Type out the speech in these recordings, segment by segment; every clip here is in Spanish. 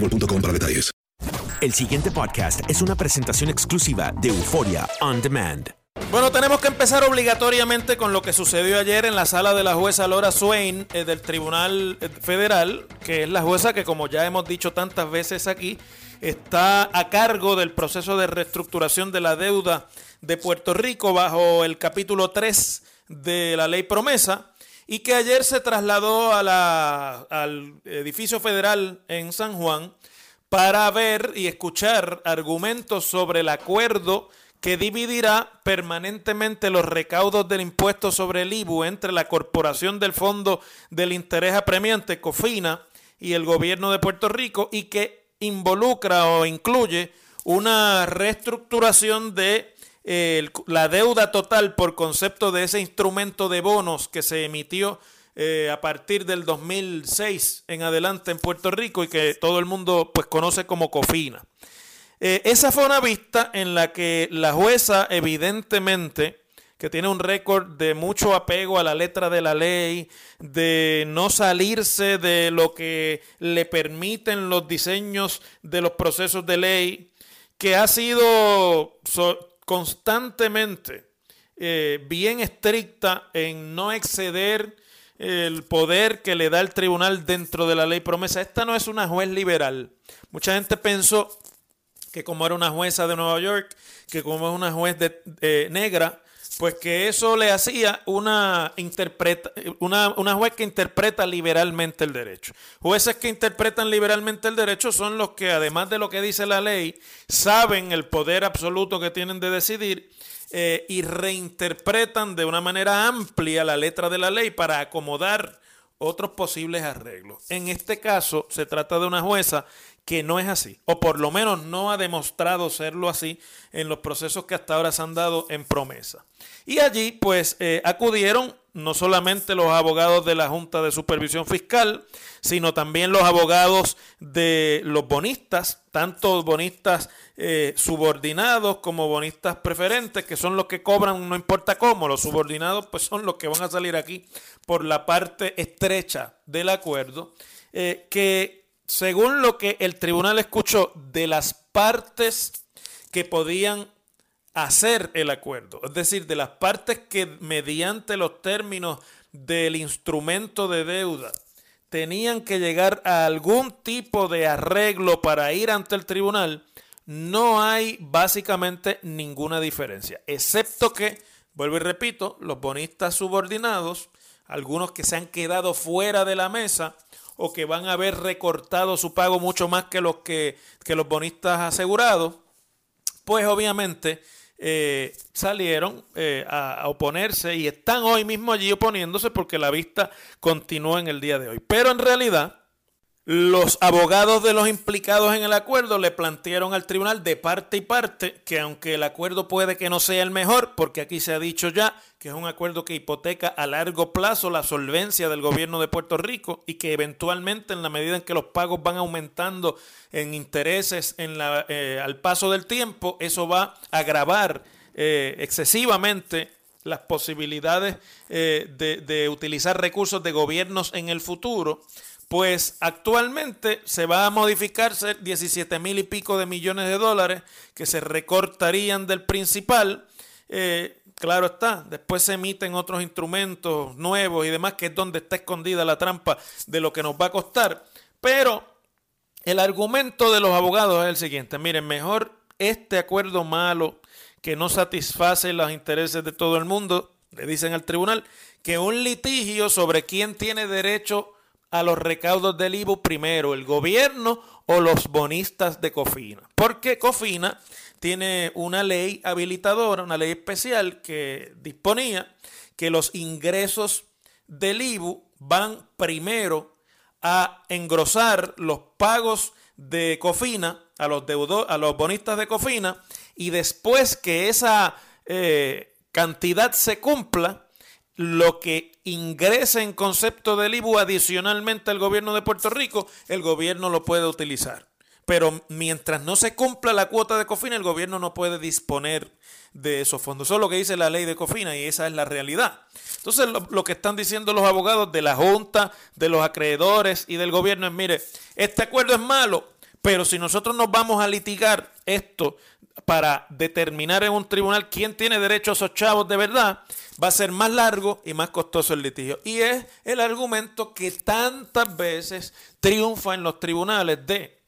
boostmobile.com para detalles. El siguiente podcast es una presentación exclusiva de Euforia On Demand. Bueno, tenemos que empezar obligatoriamente con lo que sucedió ayer en la sala de la jueza Laura Swain eh, del Tribunal eh, Federal, que es la jueza que, como ya hemos dicho tantas veces aquí, está a cargo del proceso de reestructuración de la deuda de Puerto Rico bajo el capítulo 3 de la ley promesa y que ayer se trasladó a la- al edificio federal en San Juan para ver y escuchar argumentos sobre el acuerdo que dividirá permanentemente los recaudos del impuesto sobre el IBU entre la Corporación del Fondo del Interés Apremiante, COFINA, y el gobierno de Puerto Rico y que involucra o incluye una reestructuración de la deuda total por concepto de ese instrumento de bonos que se emitió eh, a partir del 2006 en adelante en Puerto Rico y que todo el mundo pues conoce como COFINA. Eh, esa fue una vista en la que la jueza evidentemente que tiene un récord de mucho apego a la letra de la ley, de no salirse de lo que le permiten los diseños de los procesos de ley, que ha sido constantemente eh, bien estricta en no exceder el poder que le da el tribunal dentro de la ley promesa. Esta no es una juez liberal. Mucha gente pensó que como era una jueza de Nueva York, que como es una juez de, eh, negra, pues que eso le hacía una, interpreta, una, una juez que interpreta liberalmente el derecho. Jueces que interpretan liberalmente el derecho son los que, además de lo que dice la ley, saben el poder absoluto que tienen de decidir eh, y reinterpretan de una manera amplia la letra de la ley para acomodar otros posibles arreglos. En este caso se trata de una jueza que no es así, o por lo menos no ha demostrado serlo así en los procesos que hasta ahora se han dado en promesa. Y allí pues eh, acudieron no solamente los abogados de la Junta de Supervisión Fiscal, sino también los abogados de los bonistas, tanto bonistas eh, subordinados como bonistas preferentes, que son los que cobran no importa cómo, los subordinados pues son los que van a salir aquí por la parte estrecha del acuerdo, eh, que según lo que el tribunal escuchó de las partes que podían hacer el acuerdo, es decir, de las partes que mediante los términos del instrumento de deuda tenían que llegar a algún tipo de arreglo para ir ante el tribunal, no hay básicamente ninguna diferencia, excepto que, vuelvo y repito, los bonistas subordinados, algunos que se han quedado fuera de la mesa, o que van a haber recortado su pago mucho más que los que, que los bonistas asegurados, pues obviamente eh, salieron eh, a, a, oponerse y están hoy mismo allí oponiéndose porque la vista continúa en el día de hoy. Pero en realidad los abogados de los implicados en el acuerdo le plantearon al tribunal de parte y parte que aunque el acuerdo puede que no sea el mejor, porque aquí se ha dicho ya que es un acuerdo que hipoteca a largo plazo la solvencia del gobierno de Puerto Rico y que eventualmente en la medida en que los pagos van aumentando en intereses en la, eh, al paso del tiempo, eso va a agravar eh, excesivamente las posibilidades eh, de, de utilizar recursos de gobiernos en el futuro pues actualmente se va a modificarse 17 mil y pico de millones de dólares que se recortarían del principal. Eh, claro está, después se emiten otros instrumentos nuevos y demás, que es donde está escondida la trampa de lo que nos va a costar. Pero el argumento de los abogados es el siguiente, miren, mejor este acuerdo malo que no satisface los intereses de todo el mundo, le dicen al tribunal, que un litigio sobre quién tiene derecho a los recaudos del IBU primero, el gobierno o los bonistas de Cofina. Porque Cofina tiene una ley habilitadora, una ley especial que disponía que los ingresos del IBU van primero a engrosar los pagos de Cofina a los, a los bonistas de Cofina y después que esa eh, cantidad se cumpla, lo que ingrese en concepto del IBU adicionalmente al gobierno de Puerto Rico, el gobierno lo puede utilizar. Pero mientras no se cumpla la cuota de COFINA, el gobierno no puede disponer de esos fondos. Eso es lo que dice la ley de COFINA y esa es la realidad. Entonces, lo, lo, que están diciendo los abogados de la Junta, de los acreedores y del gobierno es, mire, este acuerdo es malo, pero si nosotros nos vamos a litigar esto para determinar en un tribunal quién tiene derecho a esos chavos de verdad, va a ser más largo y más costoso el litigio. Y es el argumento que tantas veces triunfa en los tribunales de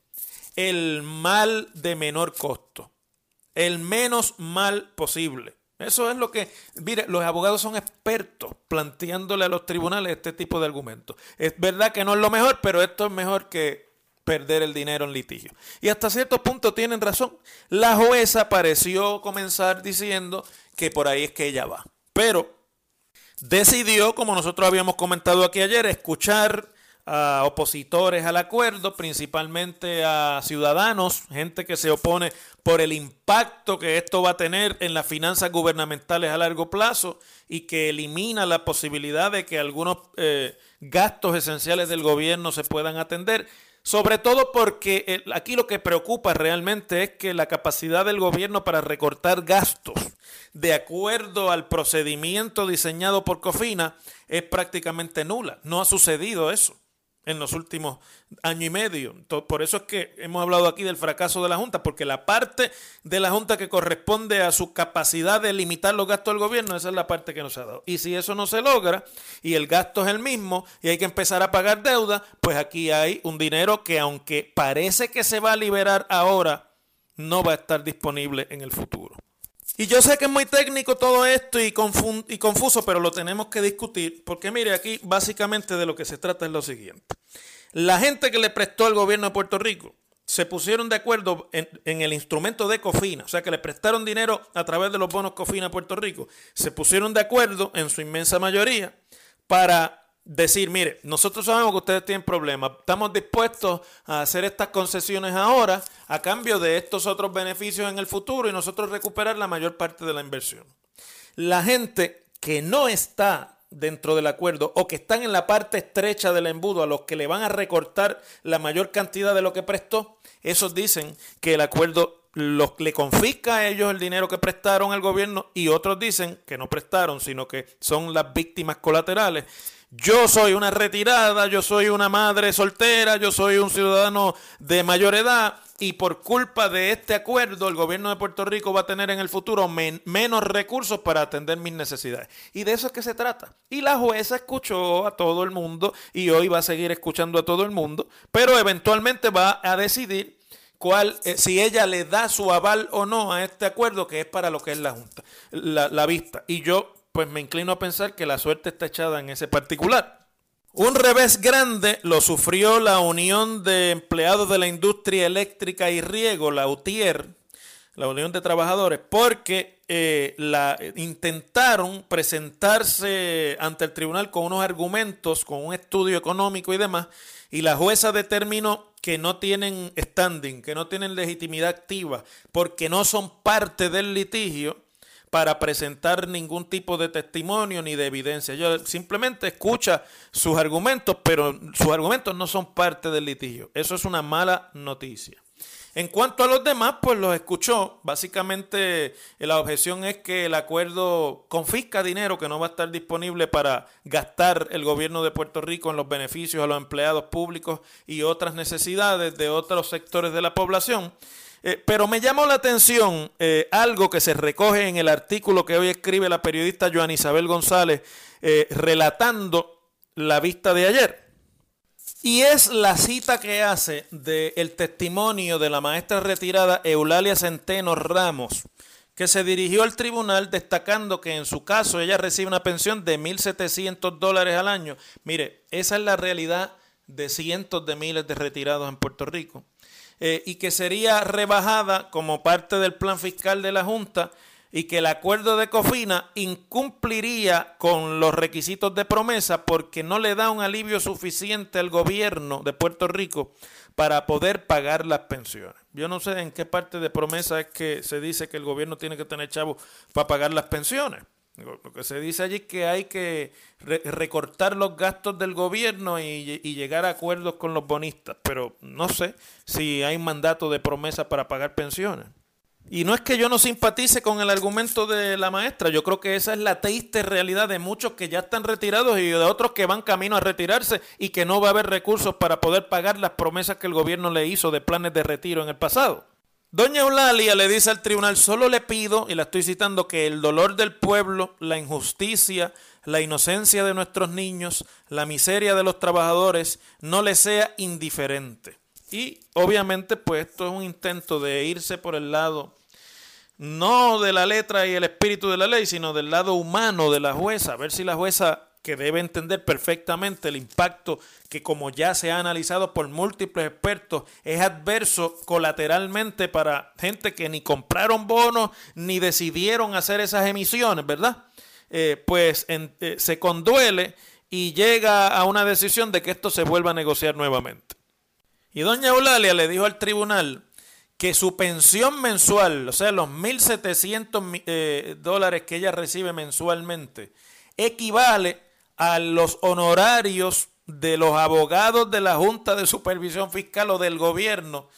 el mal de menor costo, el menos mal posible. Eso es lo que, mire, los abogados son expertos planteándole a los tribunales este tipo de argumentos. Es verdad que no es lo mejor, pero esto es mejor que perder el dinero en litigio. Y hasta cierto punto tienen razón. La jueza pareció comenzar diciendo que por ahí es que ella va. Pero decidió, como nosotros habíamos comentado aquí ayer, escuchar a opositores al acuerdo, principalmente a ciudadanos, gente que se opone por el impacto que esto va a tener en las finanzas gubernamentales a largo plazo y que elimina la posibilidad de que algunos eh, gastos esenciales del gobierno se puedan atender. Sobre todo porque eh, aquí lo que preocupa realmente es que la capacidad del gobierno para recortar gastos de acuerdo al procedimiento diseñado por Cofina es prácticamente nula. No ha sucedido eso en los últimos año y medio. Por eso es que hemos hablado aquí del fracaso de la Junta, porque la parte de la Junta que corresponde a su capacidad de limitar los gastos del gobierno, esa es la parte que nos ha dado. Y si eso no se logra y el gasto es el mismo y hay que empezar a pagar deuda, pues aquí hay un dinero que aunque parece que se va a liberar ahora, no va a estar disponible en el futuro. Y yo sé que es muy técnico todo esto y, y, confuso, pero lo tenemos que discutir, porque mire, aquí básicamente de lo que se trata es lo siguiente. La gente que le prestó al gobierno de Puerto Rico se pusieron de acuerdo en, en, el instrumento de COFINA, o sea que le prestaron dinero a través de los bonos COFINA a Puerto Rico, se pusieron de acuerdo en su inmensa mayoría para decir, mire, nosotros sabemos que ustedes tienen problemas, estamos dispuestos a hacer estas concesiones ahora a cambio de estos otros beneficios en el futuro y nosotros recuperar la mayor parte de la inversión. La gente que no está dentro del acuerdo o que están en la parte estrecha del embudo a los que le van a recortar la mayor cantidad de lo que prestó, esos dicen que el acuerdo los, le confisca a ellos el dinero que prestaron al gobierno y otros dicen que no prestaron, sino que son las víctimas colaterales yo soy una retirada, yo soy una madre soltera, yo soy un ciudadano de mayor edad y por culpa de este acuerdo el gobierno de Puerto Rico va a tener en el futuro menos recursos para atender mis necesidades. Y de eso es que se trata. Y la jueza escuchó a todo el mundo y hoy va a seguir escuchando a todo el mundo, pero eventualmente va a decidir cuál, eh, si ella le da su aval o no a este acuerdo que es para lo que es la Junta, la, la vista. Y yo pues me inclino a pensar que la suerte está echada en ese particular. Un revés grande lo sufrió la Unión de Empleados de la Industria Eléctrica y Riego, la UTIER, la Unión de Trabajadores, porque eh, la, intentaron presentarse ante el tribunal con unos argumentos, con un estudio económico y demás, y la jueza determinó que no tienen standing, que no tienen legitimidad activa, porque no son parte del litigio para presentar ningún tipo de testimonio ni de evidencia. Yo simplemente escucha sus argumentos, pero sus argumentos no son parte del litigio. Eso es una mala noticia. En cuanto a los demás, pues los escuchó. Básicamente eh, la objeción es que el acuerdo confisca dinero que no va a estar disponible para gastar el gobierno de Puerto Rico en los beneficios a los empleados públicos y otras necesidades de otros sectores de la población. Eh, pero me llamó la atención eh, algo que se recoge en el artículo que hoy escribe la periodista Joan Isabel González relatando la vista de ayer. Y es la cita que hace del testimonio de la maestra retirada Eulalia Centeno Ramos, que se dirigió al tribunal destacando que en su caso ella recibe una pensión de 1.700 dólares al año. Mire, esa es la realidad de cientos de miles de retirados en Puerto Rico. Eh, y que sería rebajada como parte del plan fiscal de la Junta y que el acuerdo de Cofina incumpliría con los requisitos de promesa porque no le da un alivio suficiente al gobierno de Puerto Rico para poder pagar las pensiones. Yo no sé en qué parte de promesa es que se dice que el gobierno tiene que tener chavos para pagar las pensiones. Lo que se dice allí es que hay que recortar los gastos del gobierno y, y, llegar a acuerdos con los bonistas, pero no sé si hay mandato de promesa para pagar pensiones. Y no es que yo no simpatice con el argumento de la maestra, yo creo que esa es la triste realidad de muchos que ya están retirados y de otros que van camino a retirarse y que no va a haber recursos para poder pagar las promesas que el gobierno le hizo de planes de retiro en el pasado. Doña Eulalia le dice al tribunal, solo le pido, y la estoy citando, que el dolor del pueblo, la injusticia, la inocencia de nuestros niños, la miseria de los trabajadores, no le sea indiferente. Y obviamente pues esto es un intento de irse por el lado no de la letra y el espíritu de la ley, sino del lado humano de la jueza, a ver si la jueza que debe entender perfectamente el impacto que como ya se ha analizado por múltiples expertos es adverso colateralmente para gente que ni compraron bonos ni decidieron hacer esas emisiones, ¿verdad? Eh, pues eh, se conduele y llega a una decisión de que esto se vuelva a negociar nuevamente. Y doña Eulalia le dijo al tribunal que su pensión mensual, o sea, los 1.700 eh, dólares que ella recibe mensualmente, equivale a los honorarios de los abogados de la Junta de Supervisión Fiscal o del gobierno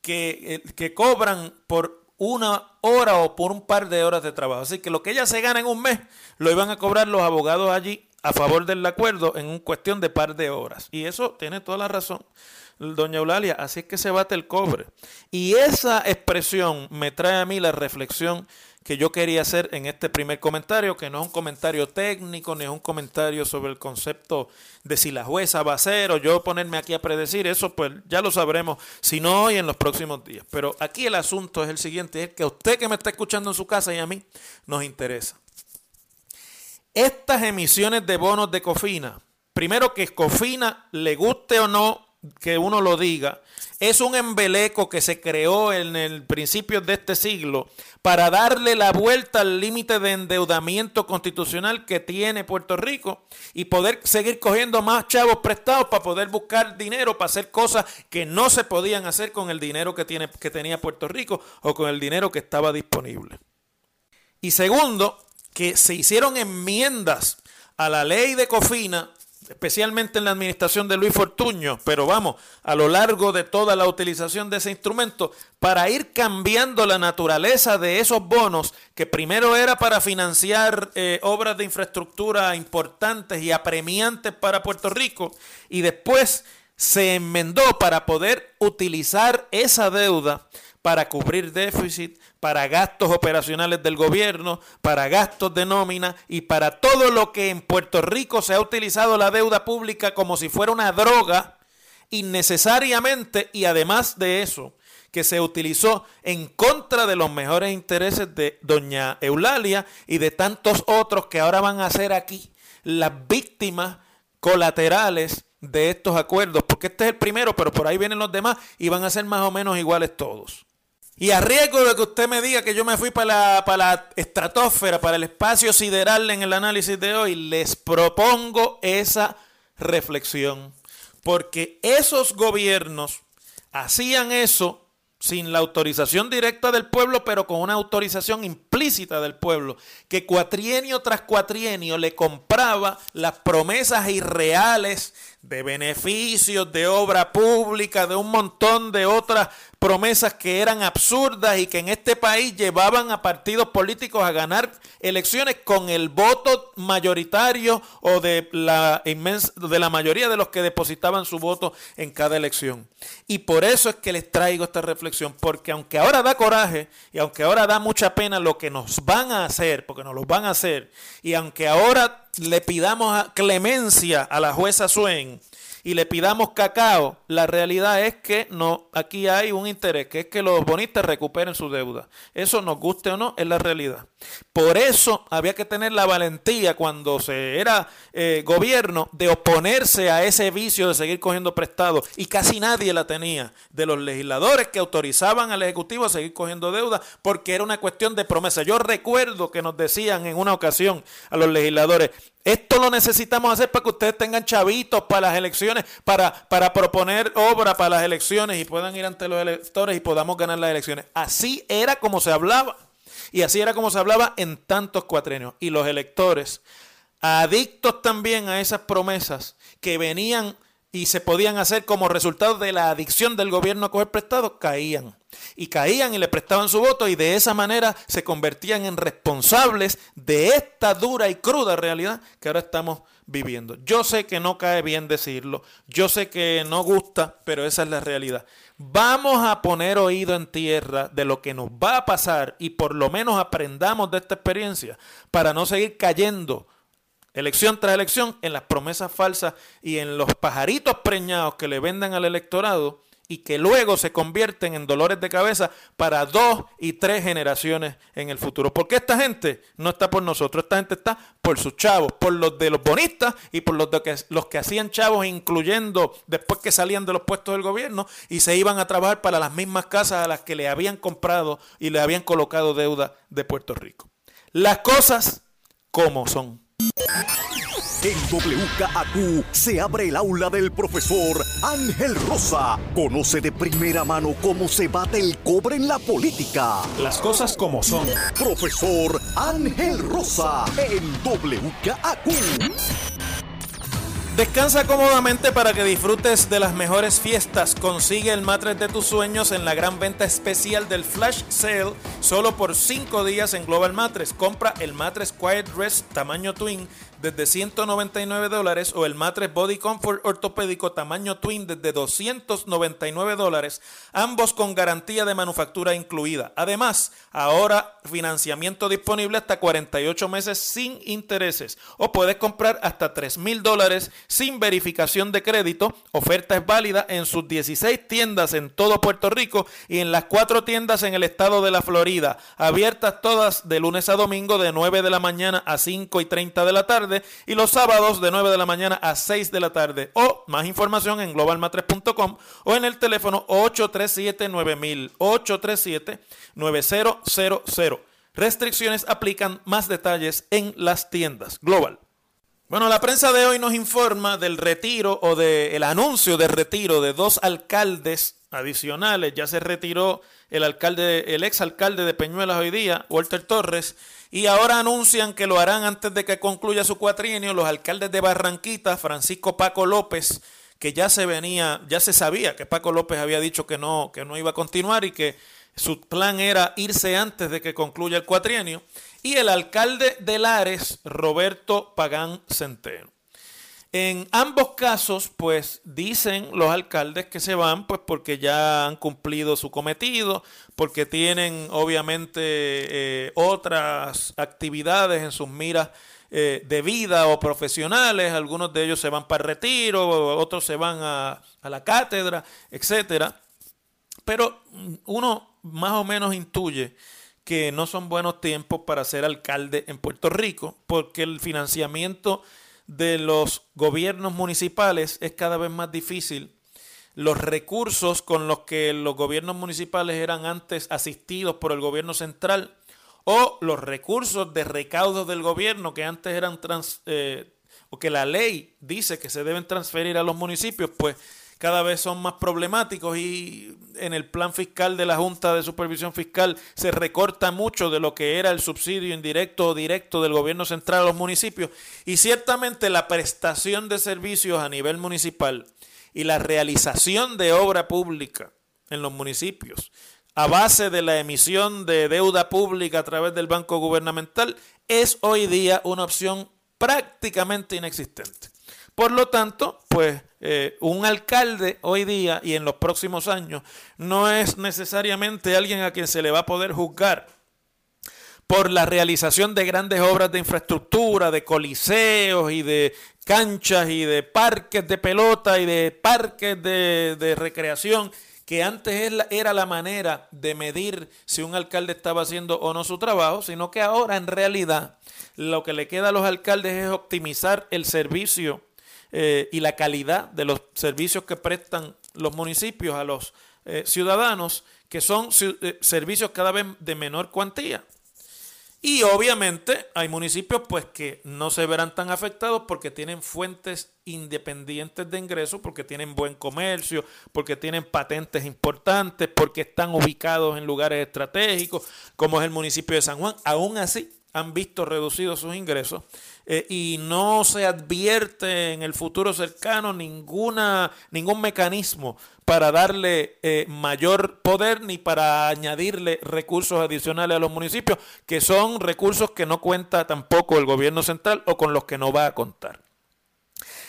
que, eh, que cobran por una hora o por un par de horas de trabajo. Así que lo que ella se gana en un mes lo iban a cobrar los abogados allí a favor del acuerdo en cuestión de par de horas. Y eso tiene toda la razón doña Eulalia, así es que se bate el cobre. Y esa expresión me trae a mí la reflexión que yo quería hacer en este primer comentario, que no es un comentario técnico, ni es un comentario sobre el concepto de si la jueza va a ser o yo ponerme aquí a predecir, eso pues ya lo sabremos, si no hoy en los próximos días. Pero aquí el asunto es el siguiente, es que a usted que me está escuchando en su casa y a mí nos interesa. Estas emisiones de bonos de Cofina, primero que Cofina le guste o no que uno lo diga, es un embeleco que se creó en el principio de este siglo para darle la vuelta al límite de endeudamiento constitucional que tiene Puerto Rico y poder seguir cogiendo más chavos prestados para poder buscar dinero para hacer cosas que no se podían hacer con el dinero que, tiene, que tenía Puerto Rico o con el dinero que estaba disponible. Y segundo, que se hicieron enmiendas a la ley de Cofina especialmente en la administración de Luis Fortuño, pero vamos, a lo largo de toda la utilización de ese instrumento, para ir cambiando la naturaleza de esos bonos, que primero era para financiar eh, obras de infraestructura importantes y apremiantes para Puerto Rico, y después se enmendó para poder utilizar esa deuda para cubrir déficit, para gastos operacionales del gobierno, para gastos de nómina y para todo lo que en Puerto Rico se ha utilizado la deuda pública como si fuera una droga innecesariamente y además de eso que se utilizó en contra de los mejores intereses de doña Eulalia y de tantos otros que ahora van a ser aquí las víctimas colaterales de estos acuerdos, porque este es el primero, pero por ahí vienen los demás y van a ser más o menos iguales todos. Y a riesgo de que usted me diga que yo me fui para la, para la estratosfera, para el espacio sideral en el análisis de hoy, les propongo esa reflexión. Porque esos gobiernos hacían eso sin la autorización directa del pueblo, pero con una autorización implícita del pueblo, que cuatrienio tras cuatrienio le compraba las promesas irreales de beneficios, de obra pública, de un montón de otras promesas que eran absurdas y que en este país llevaban a partidos políticos a ganar elecciones con el voto mayoritario o de la inmensa, de la mayoría de los que depositaban su voto en cada elección. Y por eso es que les traigo esta reflexión, porque aunque ahora da coraje y aunque ahora da mucha pena lo que nos van a hacer, porque nos lo van a hacer, y aunque ahora le pidamos clemencia a la jueza Swain, y le pidamos cacao, la realidad es que no, aquí hay un interés, que es que los bonistas recuperen su deuda. Eso nos guste o no, es la realidad. Por eso había que tener la valentía cuando se era eh, gobierno de oponerse a ese vicio de seguir cogiendo prestado y casi nadie la tenía de los legisladores que autorizaban al Ejecutivo a seguir cogiendo deuda porque era una cuestión de promesa. Yo recuerdo que nos decían en una ocasión a los legisladores, esto lo necesitamos hacer para que ustedes tengan chavitos para las elecciones, para, para proponer obra para las elecciones y puedan ir ante los electores y podamos ganar las elecciones. Así era como se hablaba. Y así era como se hablaba en tantos cuatrenios. Y los electores, adictos también a esas promesas que venían y se podían hacer como resultado de la adicción del gobierno a coger prestados, caían. Y caían y le prestaban su voto y de esa manera se convertían en responsables de esta dura y cruda realidad que ahora estamos viviendo. Yo sé que no cae bien decirlo, yo sé que no gusta, pero esa es la realidad. Vamos a poner oído en tierra de lo que nos va a pasar y por lo menos aprendamos de esta experiencia para no seguir cayendo elección tras elección en las promesas falsas y en los pajaritos preñados que le vendan al electorado y que luego se convierten en dolores de cabeza para dos y tres generaciones en el futuro. Porque esta gente no está por nosotros, esta gente está por sus chavos, por los de los bonistas y por los, de que, los que hacían chavos, incluyendo después que salían de los puestos del gobierno y se iban a trabajar para las mismas casas a las que le habían comprado y le habían colocado deuda de Puerto Rico. Las cosas como son. En WKAQ se abre el aula del profesor Ángel Rosa. Conoce de primera mano cómo se bate el cobre en la política. Las cosas como son. Profesor Ángel Rosa en WKAQ. Descansa cómodamente para que disfrutes de las mejores fiestas. Consigue el matres de tus sueños en la gran venta especial del Flash Sale solo por 5 días en Global Matres. Compra el matres Quiet Rest tamaño Twin desde 199 dólares o el matres Body Comfort ortopédico tamaño Twin desde 299 dólares, ambos con garantía de manufactura incluida. Además, ahora financiamiento disponible hasta 48 meses sin intereses o puedes comprar hasta 3 mil dólares sin verificación de crédito. Oferta es válida en sus 16 tiendas en todo Puerto Rico y en las 4 tiendas en el estado de la Florida, abiertas todas de lunes a domingo de 9 de la mañana a 5 y 30 de la tarde y los sábados de 9 de la mañana a 6 de la tarde. O más información en globalmatres.com o en el teléfono 837 9000 837 9000. Restricciones aplican más detalles en las tiendas. Global. Bueno, la prensa de hoy nos informa del retiro o del anuncio de retiro de dos alcaldes adicionales. Ya se retiró el alcalde, el ex alcalde de Peñuelas hoy día, Walter Torres, y ahora anuncian que lo harán antes de que concluya su cuatrienio los alcaldes de Barranquita, Francisco Paco López, que ya se venía, ya se sabía que Paco López había dicho que no, que no iba a continuar y que su plan era irse antes de que concluya el cuatrienio, y el alcalde de Lares, Roberto Pagán Centeno. En ambos casos, pues dicen los alcaldes que se van, pues porque ya han cumplido su cometido, porque tienen obviamente eh, otras actividades en sus miras eh, de vida o profesionales. Algunos de ellos se van para el retiro, otros se van a, a la cátedra, etcétera. Pero uno más o menos intuye que no son buenos tiempos para ser alcalde en Puerto Rico, porque el financiamiento de los gobiernos municipales es cada vez más difícil. Los recursos con los que los gobiernos municipales eran antes asistidos por el gobierno central o los recursos de recaudo del gobierno que antes eran trans, eh, o que la ley dice que se deben transferir a los municipios, pues cada vez son más problemáticos y en el plan fiscal de la Junta de Supervisión Fiscal se recorta mucho de lo que era el subsidio indirecto o directo del gobierno central a los municipios y ciertamente la prestación de servicios a nivel municipal y la realización de obra pública en los municipios a base de la emisión de deuda pública a través del banco gubernamental es hoy día una opción prácticamente inexistente. Por lo tanto, pues eh, un alcalde hoy día y en los próximos años no es necesariamente alguien a quien se le va a poder juzgar por la realización de grandes obras de infraestructura, de coliseos y de canchas y de parques de pelota y de parques de, recreación, que antes era la manera de medir si un alcalde estaba haciendo o no su trabajo, sino que ahora en realidad lo que le queda a los alcaldes es optimizar el servicio eh, y la calidad de los servicios que prestan los municipios a los eh, ciudadanos, que son eh, servicios cada vez de menor cuantía. Y obviamente hay municipios pues que no se verán tan afectados porque tienen fuentes independientes de ingresos, porque tienen buen comercio, porque tienen patentes importantes, porque están ubicados en lugares estratégicos, como es el municipio de San Juan. Aún así, han visto reducidos sus ingresos eh, y no se advierte en el futuro cercano ninguna, ningún mecanismo para darle eh, mayor poder ni para añadirle recursos adicionales a los municipios, que son recursos que no cuenta tampoco el gobierno central o con los que no va a contar.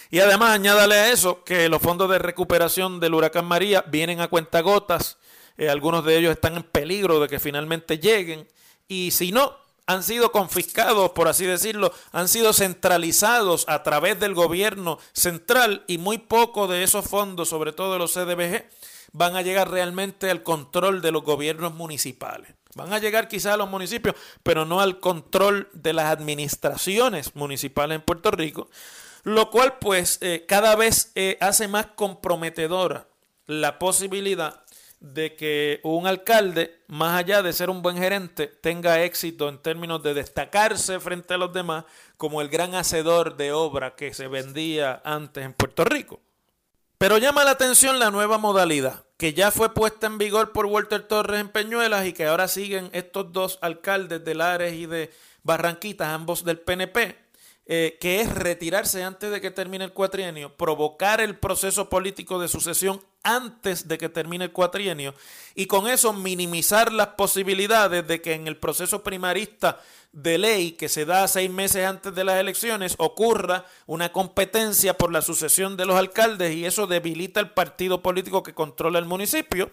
Y además añádale a eso que los fondos de recuperación del huracán María vienen a cuentagotas, eh, algunos de ellos están en peligro de que finalmente lleguen, y si no, han sido confiscados, por así decirlo, han sido centralizados a través del gobierno central y muy poco de esos fondos, sobre todo de los CDBG, van a llegar realmente al control de los gobiernos municipales. Van a llegar quizás a los municipios, pero no al control de las administraciones municipales en Puerto Rico, lo cual pues eh, cada vez eh, hace más comprometedora la posibilidad de que un alcalde, más allá de ser un buen gerente, tenga éxito en términos de destacarse frente a los demás como el gran hacedor de obra que se vendía antes en Puerto Rico. Pero llama la atención la nueva modalidad, que ya fue puesta en vigor por Walter Torres en Peñuelas y que ahora siguen estos dos alcaldes de Lares y de Barranquitas, ambos del PNP, eh, que es retirarse antes de que termine el cuatrienio, provocar el proceso político de sucesión antes de que termine el cuatrienio y con eso minimizar las posibilidades de que en el proceso primarista de ley que se da seis meses antes de las elecciones ocurra una competencia por la sucesión de los alcaldes y eso debilita el partido político que controla el municipio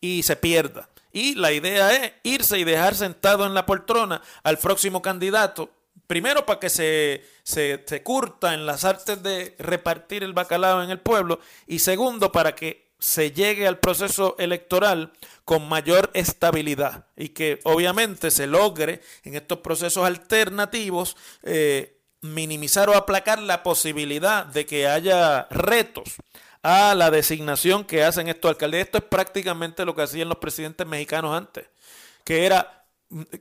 y se pierda. Y la idea es irse y dejar sentado en la poltrona al próximo candidato Primero para que se, se, curta en las artes de repartir el bacalao en el pueblo y segundo para que se llegue al proceso electoral con mayor estabilidad y que obviamente se logre en estos procesos alternativos eh, minimizar o aplacar la posibilidad de que haya retos a la designación que hacen estos alcaldes. Esto es prácticamente lo que hacían los presidentes mexicanos antes, que era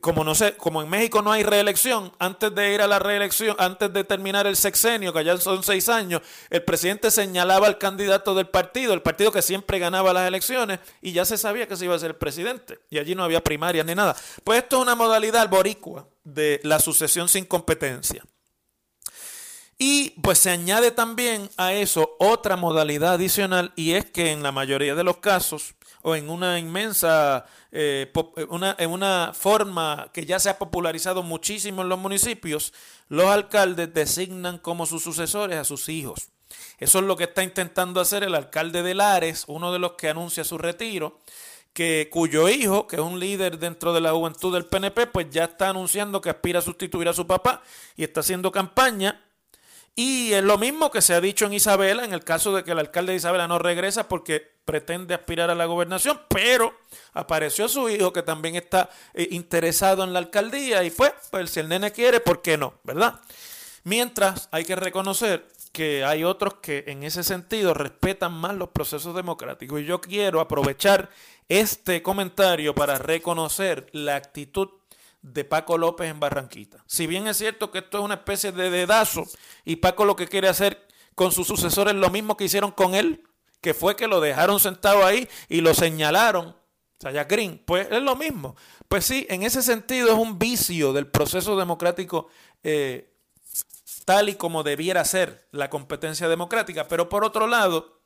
como no sé, como en México no hay reelección, antes de ir a la reelección, antes de terminar el sexenio, que ya son seis años, el presidente señalaba al candidato del partido, el partido que siempre ganaba las elecciones, y ya se sabía que se iba a ser el presidente, y allí no había primarias ni nada. Pues esto es una modalidad boricua de la sucesión sin competencia. Y pues se añade también a eso otra modalidad adicional, y es que en la mayoría de los casos, o en una inmensa, eh, eh, una, en una forma que ya se ha popularizado muchísimo en los municipios, los alcaldes designan como sus sucesores a sus hijos. Eso es lo que está intentando hacer el alcalde de Lares, uno de los que anuncia su retiro, que cuyo hijo, que es un líder dentro de la juventud del PNP, pues ya está anunciando que aspira a sustituir a su papá y está haciendo campaña y es lo mismo que se ha dicho en Isabela, en el caso de que el alcalde de Isabela no regresa porque pretende aspirar a la gobernación, pero apareció su hijo que también está eh, interesado en la alcaldía y pues, pues si el nene quiere, ¿por qué no? ¿Verdad? Mientras hay que reconocer que hay otros que en ese sentido respetan más los procesos democráticos. Y yo quiero aprovechar este comentario para reconocer la actitud de Paco López en Barranquita. Si bien es cierto que esto es una especie de dedazo y Paco lo que quiere hacer con sus sucesores es lo mismo que hicieron con él, que fue que lo dejaron sentado ahí y lo señalaron, Saya Green, pues es lo mismo. Pues sí, en ese sentido es un vicio del proceso democrático eh, tal y como debiera ser la competencia democrática. Pero por otro lado,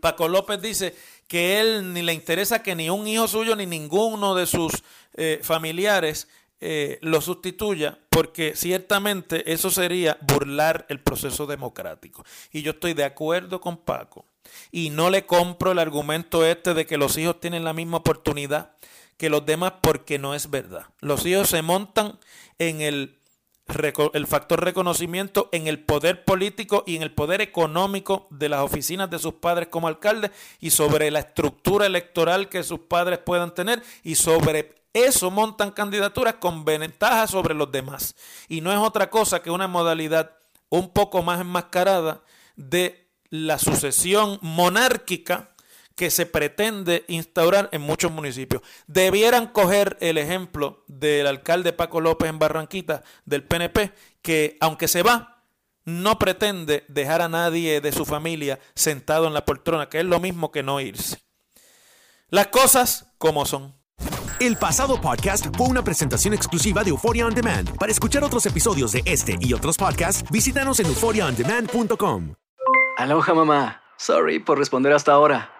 Paco López dice que él ni le interesa que ni un hijo suyo ni ninguno de sus eh, familiares eh, lo sustituya, porque ciertamente eso sería burlar el proceso democrático. Y yo estoy de acuerdo con Paco. Y no le compro el argumento este de que los hijos tienen la misma oportunidad que los demás porque no es verdad. Los hijos se montan en el el factor reconocimiento en el poder político y en el poder económico de las oficinas de sus padres como alcaldes y sobre la estructura electoral que sus padres puedan tener y sobre eso montan candidaturas con ventaja sobre los demás. Y no es otra cosa que una modalidad un poco más enmascarada de la sucesión monárquica que se pretende instaurar en muchos municipios. Debieran coger el ejemplo del alcalde Paco López en Barranquita, del PNP, que aunque se va, no pretende dejar a nadie de su familia sentado en la poltrona, que es lo mismo que no irse. Las cosas como son. El pasado podcast fue una presentación exclusiva de Euphoria On Demand. Para escuchar otros episodios de este y otros podcasts, visítanos en euphoriaondemand.com. Aloha mamá. Sorry por responder hasta ahora.